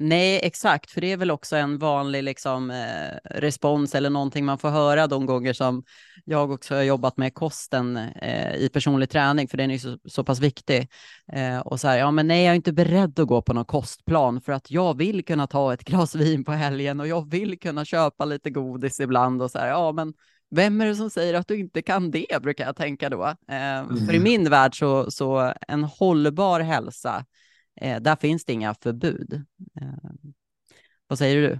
Nej, exakt, för det är väl också en vanlig liksom, eh, respons eller någonting man får höra de gånger som jag också har jobbat med kosten eh, i personlig träning, för den är så, så pass viktig. Eh, och så här, ja men nej, jag är inte beredd att gå på någon kostplan för att jag vill kunna ta ett glas vin på helgen och jag vill kunna köpa lite godis ibland och så här, ja men vem är det som säger att du inte kan det, brukar jag tänka då. Mm. För i min värld så, så en hållbar hälsa Eh, där finns det inga förbud. Eh, vad säger du?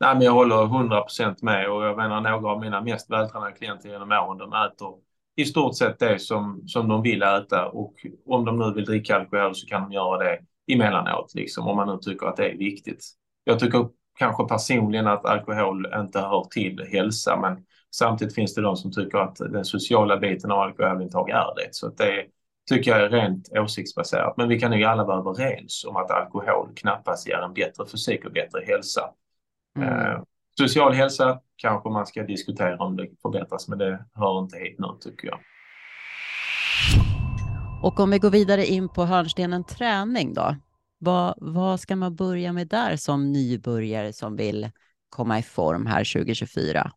Nej, men jag håller 100 procent med och jag menar några av mina mest vältränade klienter genom åren, de äter i stort sett det som, som de vill äta och om de nu vill dricka alkohol så kan de göra det emellanåt, liksom, om man nu tycker att det är viktigt. Jag tycker kanske personligen att alkohol inte hör till hälsa, men samtidigt finns det de som tycker att den sociala biten av alkoholintag är det. Så det är tycker jag är rent åsiktsbaserat. Men vi kan ju alla vara överens om att alkohol knappast ger en bättre fysik och bättre hälsa. Mm. Eh, social hälsa kanske man ska diskutera om det förbättras, men det hör inte hit nu tycker jag. Och om vi går vidare in på hörnstenen träning då. Vad, vad ska man börja med där som nybörjare som vill komma i form här 2024?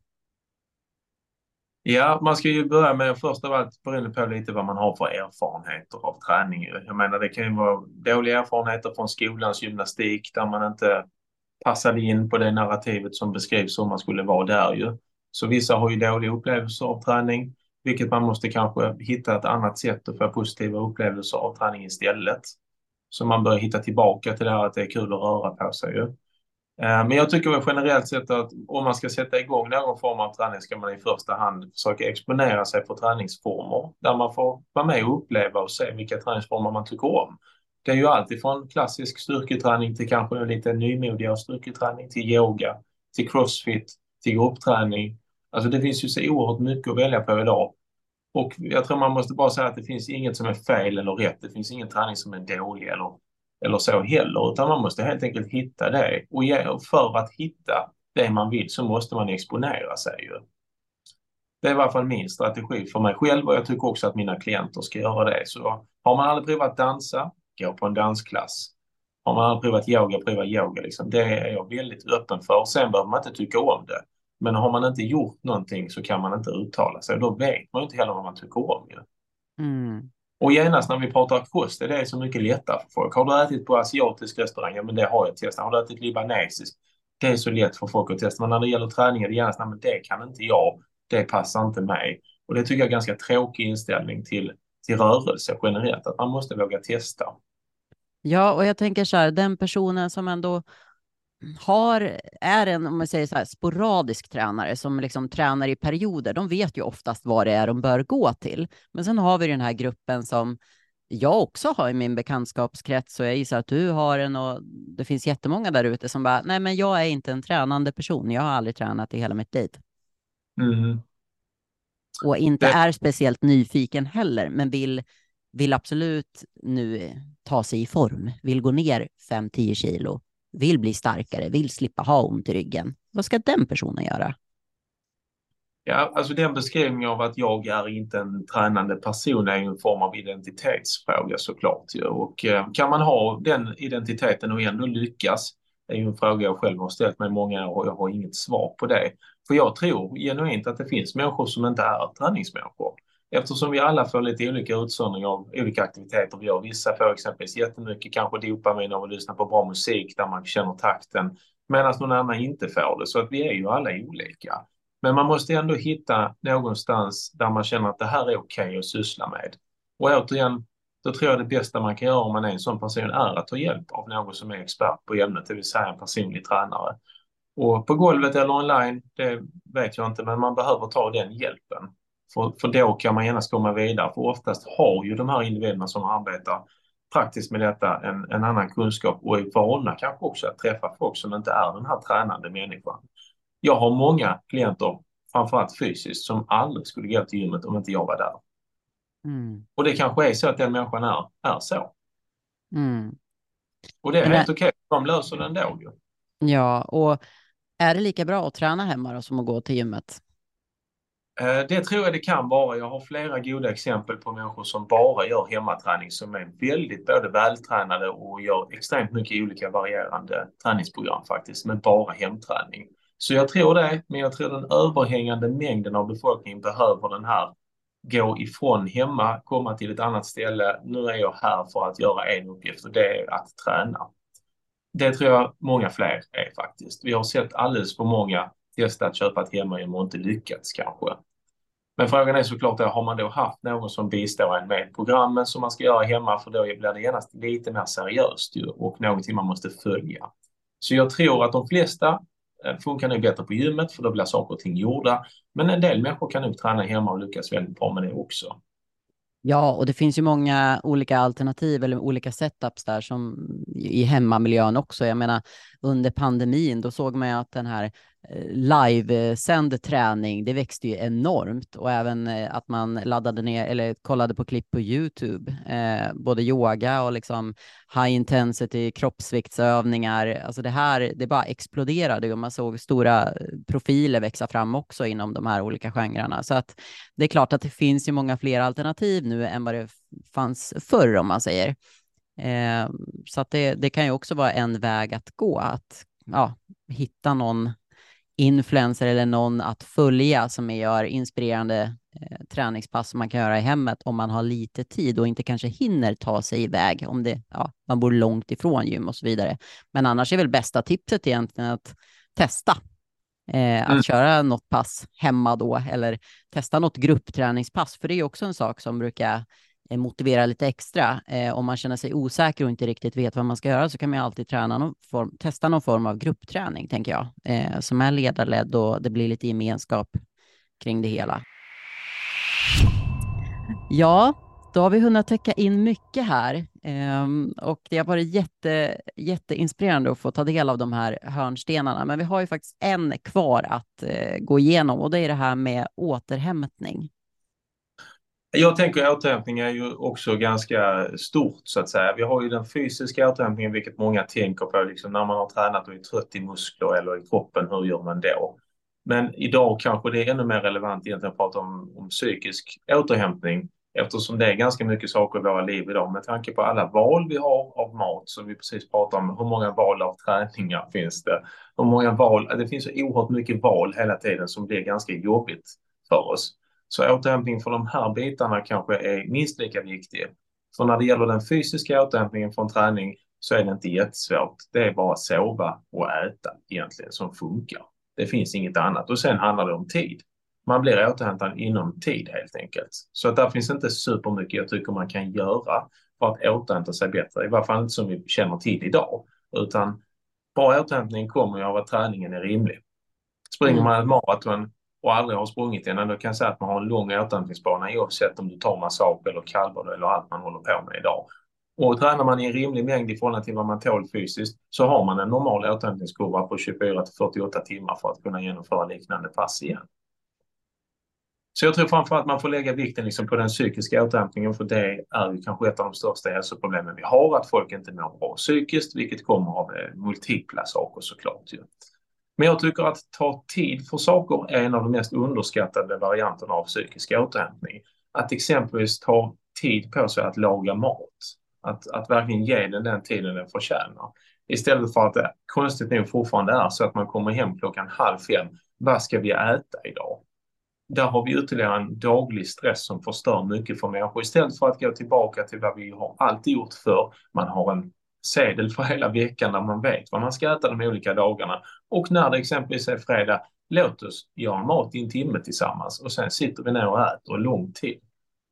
Ja, man ska ju börja med först av allt beroende på lite vad man har för erfarenheter av träning. Jag menar det kan ju vara dåliga erfarenheter från skolans gymnastik där man inte passade in på det narrativet som beskrivs hur man skulle vara där ju. Så vissa har ju dåliga upplevelser av träning, vilket man måste kanske hitta ett annat sätt att få positiva upplevelser av träning istället. Så man bör hitta tillbaka till det här att det är kul att röra på sig ju. Eh, men jag tycker väl generellt sett att om man ska sätta igång någon form av träning ska man i första hand försöka exponera sig för träningsformer där man får vara med och uppleva och se vilka träningsformer man tycker om. Det är ju alltifrån klassisk styrketräning till kanske lite nymodigare styrketräning till yoga, till crossfit, till gruppträning. Alltså det finns ju så oerhört mycket att välja på idag. Och jag tror man måste bara säga att det finns inget som är fel eller rätt. Det finns ingen träning som är dålig eller eller så heller, utan man måste helt enkelt hitta det. Och för att hitta det man vill så måste man exponera sig ju. Det är i alla fall min strategi för mig själv och jag tycker också att mina klienter ska göra det. Så har man aldrig provat dansa, gå på en dansklass. Har man aldrig provat yoga, prova yoga. Liksom. Det är jag väldigt öppen för. Sen behöver man inte tycka om det. Men har man inte gjort någonting så kan man inte uttala sig. Då vet man inte heller vad man tycker om. Ju. Mm. Och genast när vi pratar kost är det så mycket lättare för folk. Har du ätit på asiatisk restaurang? Ja, men det har jag testat. Har du ätit libanesisk? Det är så lätt för folk att testa. Men när det gäller träning är det genast, nej, men det kan inte jag. Det passar inte mig. Och det tycker jag är en ganska tråkig inställning till, till rörelse generellt, att man måste våga testa. Ja, och jag tänker så här, den personen som ändå har, är en, om man säger så här, sporadisk tränare som liksom tränar i perioder, de vet ju oftast vad det är de bör gå till. Men sen har vi den här gruppen som jag också har i min bekantskapskrets och jag gissar att du har en och det finns jättemånga där ute som bara, nej men jag är inte en tränande person, jag har aldrig tränat i hela mitt liv. Mm. Och inte är speciellt nyfiken heller, men vill, vill absolut nu ta sig i form, vill gå ner 5-10 kilo vill bli starkare, vill slippa ha ont i ryggen. Vad ska den personen göra? Ja, alltså den beskrivningen av att jag är inte en tränande person är ju en form av identitetsfråga såklart. Och eh, kan man ha den identiteten och ändå lyckas? Det är ju en fråga jag själv har ställt mig många år och jag har inget svar på det. För jag tror genuint att det finns människor som inte är träningsmänniskor. Eftersom vi alla får lite olika utsöndring av olika aktiviteter vi gör. Vissa får exempelvis jättemycket kanske dopamin av att lyssna på bra musik där man känner takten medan någon annan inte får det. Så att vi är ju alla olika. Men man måste ändå hitta någonstans där man känner att det här är okej okay att syssla med. Och återigen, då tror jag det bästa man kan göra om man är en sån person är att ta hjälp av någon som är expert på ämnet, det vill säga en personlig tränare. Och på golvet eller online, det vet jag inte, men man behöver ta den hjälpen. För, för då kan man genast komma vidare. För oftast har ju de här individerna som arbetar praktiskt med detta en, en annan kunskap och är vana kanske också att träffa folk som inte är den här tränande människan. Jag har många klienter framförallt fysiskt, som aldrig skulle gå till gymmet om inte jag var där. Mm. Och det kanske är så att den människan är, är så. Mm. Och det är Men- helt okej, de löser det ändå. Ja, och är det lika bra att träna hemma då, som att gå till gymmet? Eh, det tror jag det kan vara. Jag har flera goda exempel på människor som bara gör hemmaträning som är väldigt både vältränade och gör extremt mycket olika varierande träningsprogram faktiskt, men bara hemträning. Så jag tror det, men jag tror den överhängande mängden av befolkningen behöver den här gå ifrån hemma, komma till ett annat ställe. Nu är jag här för att göra en uppgift och det är att träna. Det tror jag många fler är faktiskt. Vi har sett alldeles för många just att köpa ett hemmagym och inte lyckats kanske. Men frågan är såklart, då, har man då haft någon som bistår en med programmen som man ska göra hemma, för då blir det genast lite mer seriöst ju och någonting man måste följa. Så jag tror att de flesta eh, funkar nog bättre på gymmet, för då blir saker och ting gjorda. Men en del människor kan nog träna hemma och lyckas väldigt bra med det också. Ja, och det finns ju många olika alternativ eller olika setups där som i hemmamiljön också. Jag menar, under pandemin, då såg man ju att den här livesänd träning, det växte ju enormt och även eh, att man laddade ner eller kollade på klipp på Youtube, eh, både yoga och liksom high intensity kroppsviktsövningar. Alltså det här, det bara exploderade och man såg stora eh, profiler växa fram också inom de här olika genrerna. Så att det är klart att det finns ju många fler alternativ nu än vad det fanns förr om man säger. Eh, så att det, det kan ju också vara en väg att gå, att ja, hitta någon influencer eller någon att följa som gör inspirerande eh, träningspass som man kan göra i hemmet om man har lite tid och inte kanske hinner ta sig iväg om det, ja, man bor långt ifrån gym och så vidare. Men annars är väl bästa tipset egentligen att testa. Eh, att Mm. köra något pass hemma då eller testa något gruppträningspass, för det är också en sak som brukar Eh, motivera lite extra. Eh, om man känner sig osäker och inte riktigt vet vad man ska göra så kan man ju alltid träna någon form, testa någon form av gruppträning, tänker jag, eh, som är ledarledd och det blir lite gemenskap kring det hela. Ja, då har vi hunnit täcka in mycket här eh, och det har varit jätte, jätteinspirerande att få ta del av de här hörnstenarna. Men vi har ju faktiskt en kvar att eh, gå igenom och det är det här med återhämtning. Jag tänker återhämtning är ju också ganska stort så att säga. Vi har ju den fysiska återhämtningen, vilket många tänker på, liksom när man har tränat och är trött i muskler eller i kroppen, hur gör man då? Men idag kanske det är ännu mer relevant egentligen att prata om, om psykisk återhämtning eftersom det är ganska mycket saker i våra liv idag med tanke på alla val vi har av mat som vi precis pratade om. Hur många val av träningar finns det? Hur många val? Det finns så oerhört mycket val hela tiden som blir ganska jobbigt för oss. Så återhämtning för de här bitarna kanske är minst lika viktig. För när det gäller den fysiska återhämtningen från träning så är det inte jättesvårt. Det är bara sova och äta egentligen som funkar. Det finns inget annat. Och sen handlar det om tid. Man blir återhämtad inom tid helt enkelt. Så att där finns inte supermycket jag tycker man kan göra för att återhämta sig bättre. I varje fall inte som vi känner till idag. Utan bra återhämtning kommer ju av att träningen är rimlig. Springer man ett maraton och aldrig har sprungit innan, då kan jag säga att man har en lång återhämtningsbana oavsett om du tar massage eller kallbad eller allt man håller på med idag. Och tränar man i en rimlig mängd i förhållande till vad man tål fysiskt så har man en normal återhämtningskurva på 24 till 48 timmar för att kunna genomföra liknande pass igen. Så jag tror framförallt att man får lägga vikten liksom på den psykiska återhämtningen för det är ju kanske ett av de största hälsoproblemen vi har, att folk inte mår bra psykiskt, vilket kommer av eh, multipla saker såklart. Ju. Men jag tycker att ta tid för saker är en av de mest underskattade varianterna av psykisk återhämtning. Att exempelvis ta tid på sig att laga mat. Att, att verkligen ge den den tiden den förtjänar. Istället för att det konstigt nog fortfarande är så att man kommer hem klockan halv fem. Vad ska vi äta idag? Där har vi ytterligare en daglig stress som förstör mycket för människor. Istället för att gå tillbaka till vad vi har alltid gjort för. Man har en sedel för hela veckan där man vet vad man ska äta de olika dagarna. Och när det exempelvis är fredag, låt oss göra mat i en timme tillsammans och sen sitter vi ner och äter lång tid.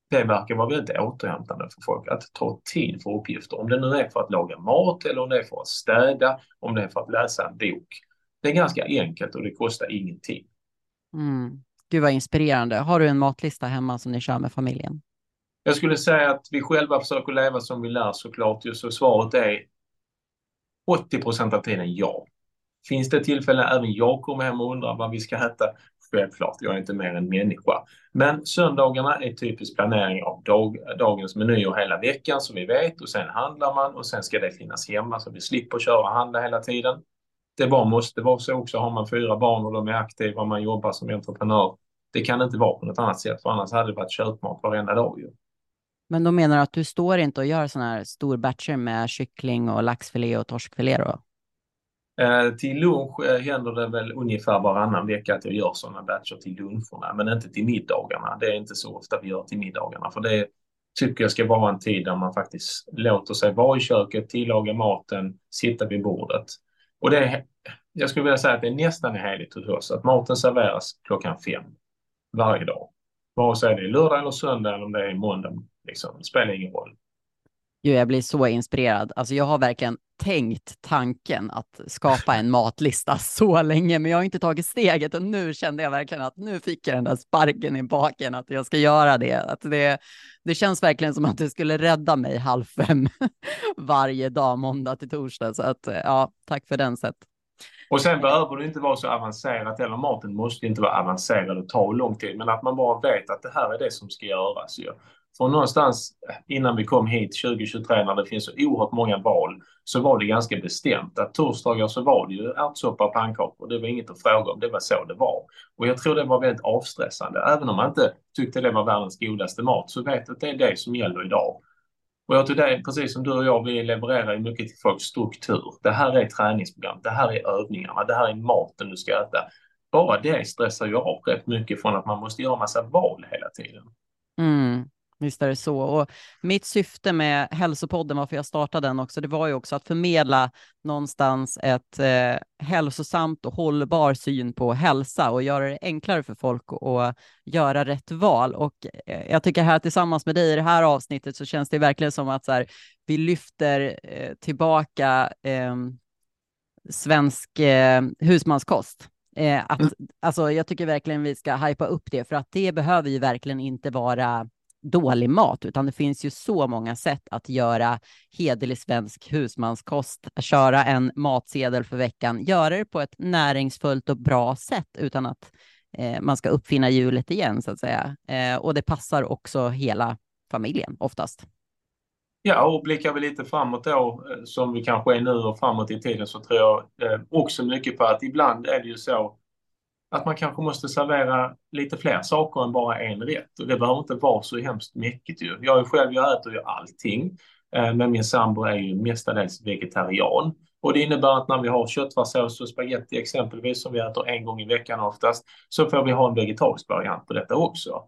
Det verkar vara väldigt återhämtande för folk att ta tid för uppgifter. Om det nu är för att laga mat eller om det är för att städa, om det är för att läsa en bok. Det är ganska enkelt och det kostar ingenting. Mm. Gud vad inspirerande. Har du en matlista hemma som ni kör med familjen? Jag skulle säga att vi själva försöker leva som vi lär såklart. Så svaret är 80 procent av tiden ja. Finns det tillfällen även jag kommer hem och undrar vad vi ska äta? Självklart, jag är inte mer än människa. Men söndagarna är typisk planering av dag, dagens menyer hela veckan som vi vet och sen handlar man och sen ska det finnas hemma så vi slipper köra och handla hela tiden. Det bara måste vara så också. Har man fyra barn och de är aktiva och man jobbar som entreprenör. Det kan inte vara på något annat sätt för annars hade det varit köpmat varenda dag ju. Men då menar du att du står inte och gör sådana här stor batcher med kyckling och laxfilé och torskfilé då? Eh, till lunch eh, händer det väl ungefär varannan vecka att jag gör sådana batcher till luncherna, men inte till middagarna. Det är inte så ofta vi gör till middagarna, för det tycker jag ska vara en tid där man faktiskt låter sig vara i köket, tillaga maten, sitta vid bordet. Och det är, jag skulle vilja säga att det är nästan heligt hos oss, att maten serveras klockan fem varje dag. Vare sig det är lördag eller söndag eller om det är måndag, liksom. det spelar ingen roll. Jo, jag blir så inspirerad. Alltså, jag har verkligen tänkt tanken att skapa en matlista så länge, men jag har inte tagit steget och nu kände jag verkligen att nu fick jag den där sparken i baken att jag ska göra det. Att det, det känns verkligen som att det skulle rädda mig halv fem varje dag, måndag till torsdag. Så att ja, tack för den sätt. Och sen behöver det inte vara så avancerat, eller maten måste inte vara avancerad och ta lång tid, men att man bara vet att det här är det som ska göras. Ju. För någonstans innan vi kom hit 2023 när det finns så oerhört många val så var det ganska bestämt att torsdagar så var det ju ärtsoppa och pannkakor. Det var inget att fråga om, det var så det var. Och jag tror det var väldigt avstressande. Även om man inte tyckte det var världens godaste mat så vet att det är det som gäller idag. Och jag tror det är precis som du och jag, vi levererar ju mycket till folks struktur. Det här är träningsprogram, det här är övningarna, det här är maten du ska äta. Bara det stressar ju av rätt mycket från att man måste göra massa val hela tiden. Mm. Visst är det så. Och mitt syfte med hälsopodden, varför jag startade den också, det var ju också att förmedla någonstans ett eh, hälsosamt och hållbar syn på hälsa och göra det enklare för folk att göra rätt val. Och eh, jag tycker här tillsammans med dig i det här avsnittet så känns det verkligen som att så här, vi lyfter eh, tillbaka eh, svensk eh, husmanskost. Eh, att, mm. alltså, jag tycker verkligen vi ska hypa upp det, för att det behöver ju verkligen inte vara dålig mat, utan det finns ju så många sätt att göra hederlig svensk husmanskost, köra en matsedel för veckan, göra det på ett näringsfullt och bra sätt utan att eh, man ska uppfinna hjulet igen så att säga. Eh, och det passar också hela familjen oftast. Ja, och blickar vi lite framåt då, eh, som vi kanske är nu och framåt i tiden, så tror jag eh, också mycket på att ibland är det ju så att man kanske måste servera lite fler saker än bara en rätt. Och det behöver inte vara så hemskt mäckigt ju. Jag är själv, jag äter ju allting. Eh, men min sambo är ju mestadels vegetarian. Och det innebär att när vi har köttfärssås och spaghetti exempelvis, som vi äter en gång i veckan oftast, så får vi ha en vegetarisk variant på detta också.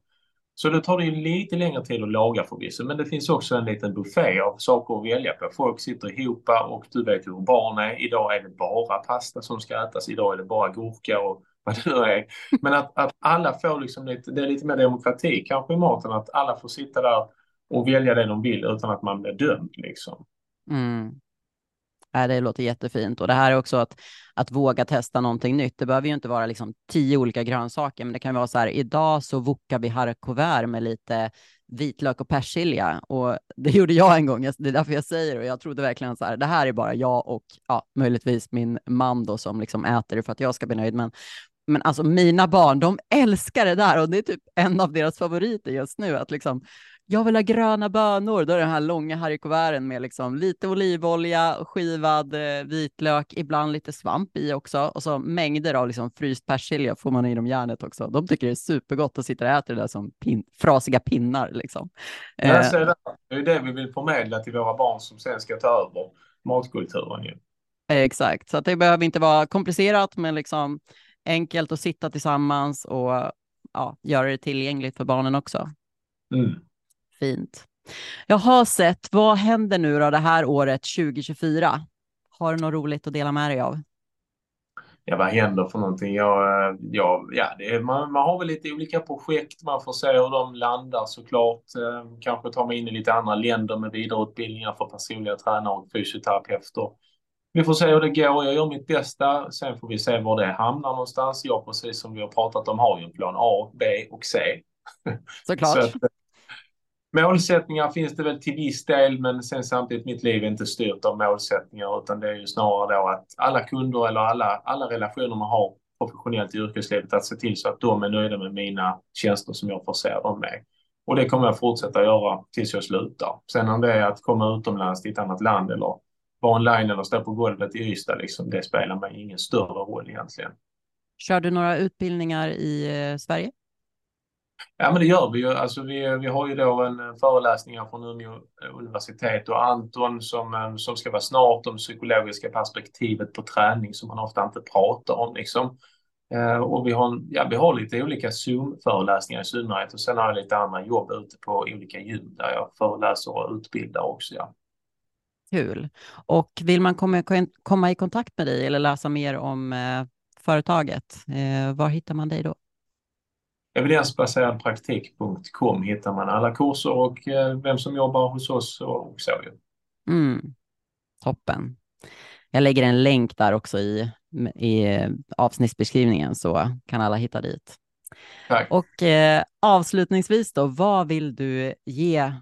Så då tar det ju lite längre tid att laga förvisso, men det finns också en liten buffé av saker att välja på. Folk sitter ihop och du vet hur barn är. Idag är det bara pasta som ska ätas, idag är det bara gurka och vad det nu är. Men att, att alla får liksom lite, det är lite mer demokrati kanske i maten, att alla får sitta där och välja det de vill utan att man blir dömd liksom. Mm. Äh, det låter jättefint och det här är också att, att våga testa någonting nytt. Det behöver ju inte vara liksom tio olika grönsaker, men det kan vara så här. Idag så vokar vi haricots med lite vitlök och persilja och det gjorde jag en gång. Det är därför jag säger det och jag trodde verkligen så här. Det här är bara jag och ja, möjligtvis min man då som liksom äter det för att jag ska bli nöjd. Men men alltså mina barn, de älskar det där och det är typ en av deras favoriter just nu. Att liksom, jag vill ha gröna bönor. Då är det den här långa harikuverten med liksom lite olivolja, skivad eh, vitlök, ibland lite svamp i också och så mängder av liksom fryst persilja får man i dem järnet också. De tycker det är supergott att sitta och äta det där som pin frasiga pinnar. Liksom. Eh. Det, det är det vi vill förmedla till våra barn som sen ska ta över matkulturen. Ju. Exakt, så det behöver inte vara komplicerat, men liksom enkelt att sitta tillsammans och ja, göra det tillgängligt för barnen också. Mm. Fint. Jag har sett, vad händer nu då det här året 2024? Har du något roligt att dela med dig av? Ja, vad händer för någonting? Jag, jag, ja, det är, man, man har väl lite olika projekt. Man får se hur de landar såklart. Eh, kanske ta mig in i lite andra länder med vidareutbildningar för personliga tränare och fysioterapeuter vi får se hur det går. Jag gör mitt bästa. Sen får vi se var det hamnar någonstans. Jag, precis som vi har pratat om, har ju en plan A, B och C. Såklart. Så att, målsättningar finns det väl till viss del, men sen samtidigt mitt liv är inte styrt av målsättningar, utan det är ju snarare då att alla kunder eller alla, alla relationer man har professionellt i yrkeslivet att se till så att de är nöjda med mina tjänster som jag förser dem med. Och det kommer jag fortsätta göra tills jag slutar. Sen om det är att komma utomlands till ett annat land eller online eller stå på golvet i Ystad, liksom, det spelar mig ingen större roll egentligen. Kör du några utbildningar i eh, Sverige? Ja, men det gör vi ju. Alltså, vi, vi har ju då en föreläsning från Umeå universitet och Anton som, eh, som ska vara snart om psykologiska perspektivet på träning som man ofta inte pratar om. Liksom. Eh, och vi har, ja, vi har lite olika Zoom-föreläsningar i synnerhet och sen har jag lite andra jobb ute på olika gym där jag föreläser och utbildar också. Ja. Kul. Och vill man komma, komma i kontakt med dig eller läsa mer om eh, företaget, eh, var hittar man dig då? Evidensbaseradpraktik.com hittar man alla kurser och eh, vem som jobbar hos oss och så. Mm. Toppen. Jag lägger en länk där också i, i avsnittsbeskrivningen så kan alla hitta dit. Tack. Och eh, avslutningsvis då, vad vill du ge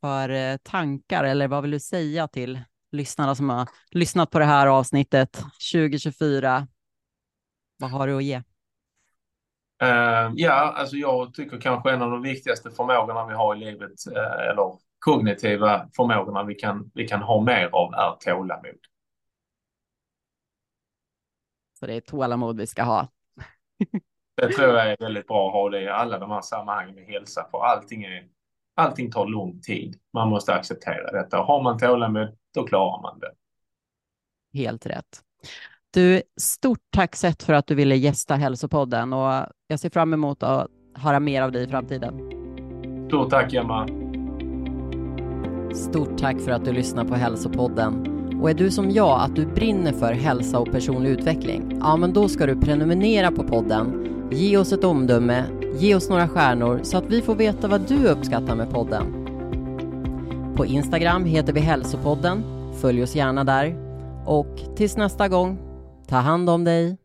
för eh, tankar eller vad vill du säga till lyssnarna som har lyssnat på det här avsnittet 2024? Vad har du att ge? Uh, ja, alltså jag tycker kanske en av de viktigaste förmågorna vi har i livet, uh, eller kognitiva förmågorna vi kan, vi kan ha mer av, är tålamod. Så det är tålamod vi ska ha. det tror jag är väldigt bra att ha det i alla de här sammanhangen med hälsa, för allting, är, allting tar lång tid. Man måste acceptera detta. Har man tålamod, då klarar man det. Helt rätt. Du, stort tack sett för att du ville gästa Hälsopodden och jag ser fram emot att höra mer av dig i framtiden. Stort tack Emma. Stort tack för att du lyssnar på Hälsopodden. Och är du som jag, att du brinner för hälsa och personlig utveckling? Ja, men då ska du prenumerera på podden, ge oss ett omdöme, ge oss några stjärnor så att vi får veta vad du uppskattar med podden. På Instagram heter vi Hälsopodden. Följ oss gärna där. Och tills nästa gång, ta hand om dig